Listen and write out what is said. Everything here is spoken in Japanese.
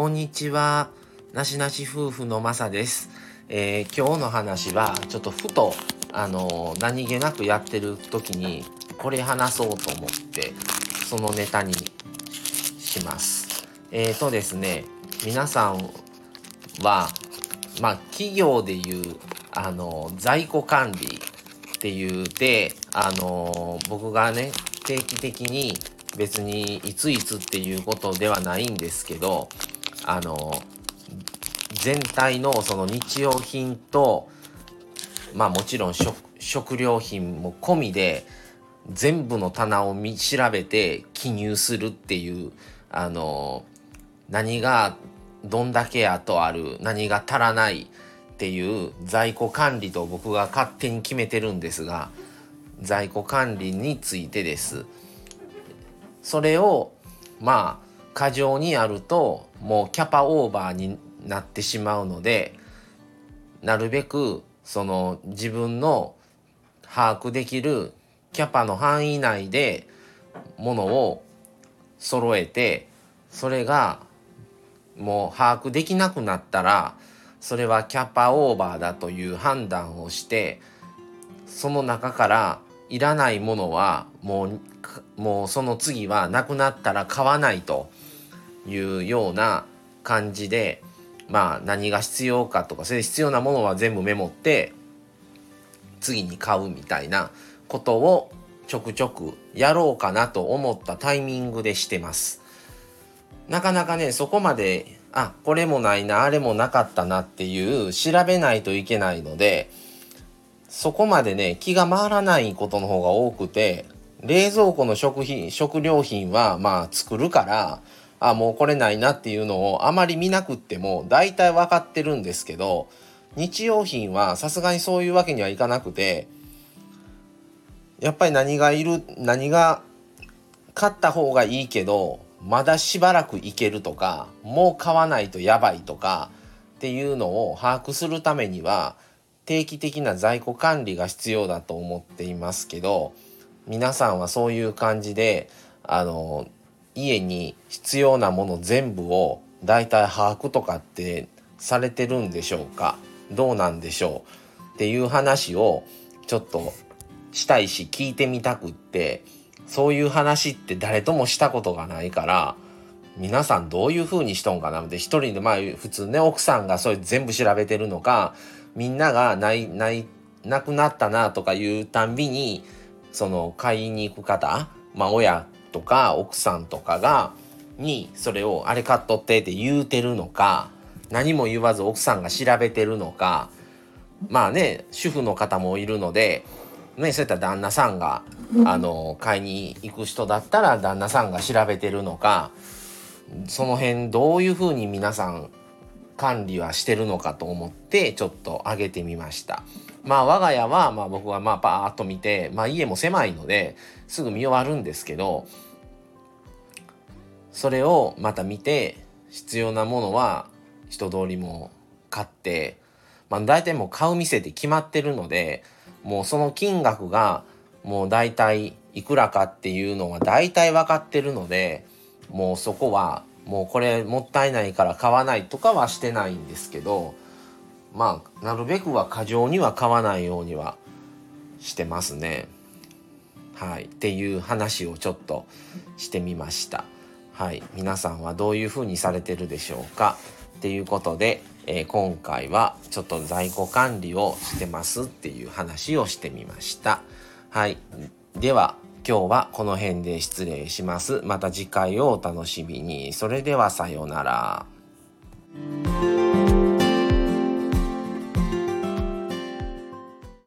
こんにちは。なしなし夫婦のまさです。えー、今日の話は、ちょっとふと、あのー、何気なくやってる時に、これ話そうと思って、そのネタにします。えーとですね、皆さんは、まあ、企業でいう、あの在庫管理っていうで、あの僕がね、定期的に別にいついつっていうことではないんですけどあの全体のその日用品とまあもちろん食料品も込みで全部の棚を見調べて記入するっていうあの何がどんだけあとある何が足らないっていう在庫管理と僕が勝手に決めてるんですが在庫管理についてです。それをまあ過剰にやるともうキャパオーバーになってしまうのでなるべくその自分の把握できるキャパの範囲内でものを揃えてそれがもう把握できなくなったらそれはキャパオーバーだという判断をしてその中からいらないものはもうもうその次はなくなったら買わないというような感じでまあ何が必要かとかそれ必要なものは全部メモって次に買うみたいなことをちょくちょくやろうかなと思ったタイミングでしてます。なかなかねそこまであこれもないなあれもなかったなっていう調べないといけないのでそこまでね、気が回らないことの方が多くて、冷蔵庫の食品、食料品はまあ作るから、あ、もうこれないなっていうのをあまり見なくっても大体分かってるんですけど、日用品はさすがにそういうわけにはいかなくて、やっぱり何がいる、何が買った方がいいけど、まだしばらくいけるとか、もう買わないとやばいとかっていうのを把握するためには、定期的な在庫管理が必要だと思っていますけど皆さんはそういう感じであの家に必要なもの全部をだいたい把握とかってされてるんでしょうか？どうなんでしょう？っていう話をちょっとしたいし聞いてみたくってそういう話って誰ともしたことがないから皆さんどういう風にしとんかな？って一人でまあ普通ね奥さんがそれ全部調べてるのかみんながないないなくなったなとかいうたんびにその買いに行く方まあ親とか奥さんとかがにそれをあれ買っとってって言うてるのか何も言わず奥さんが調べてるのかまあね主婦の方もいるのでねそういった旦那さんがあの買いに行く人だったら旦那さんが調べてるのかその辺どういうふうに皆さん管理はしてるのかと思ってちょっと上げてみました。まあ我が家はまあ僕はまあパーッと見て、まあ家も狭いのですぐ見終わるんですけど、それをまた見て必要なものは人通りも買って、まあ大体もう買う店で決まってるので、もうその金額がもう大体いくらかっていうのは大体分かってるので、もうそこはもうこれもったいないから買わないとかはしてないんですけどまあなるべくは過剰には買わないようにはしてますね。はい、っていう話をちょっとしてみました。はい、皆さんはどういうふうにされてるでしょうか？っていうことで、えー、今回はちょっと在庫管理をしてますっていう話をしてみました。はい、では今日はこの辺で失礼します。また次回をお楽しみに。それではさようなら。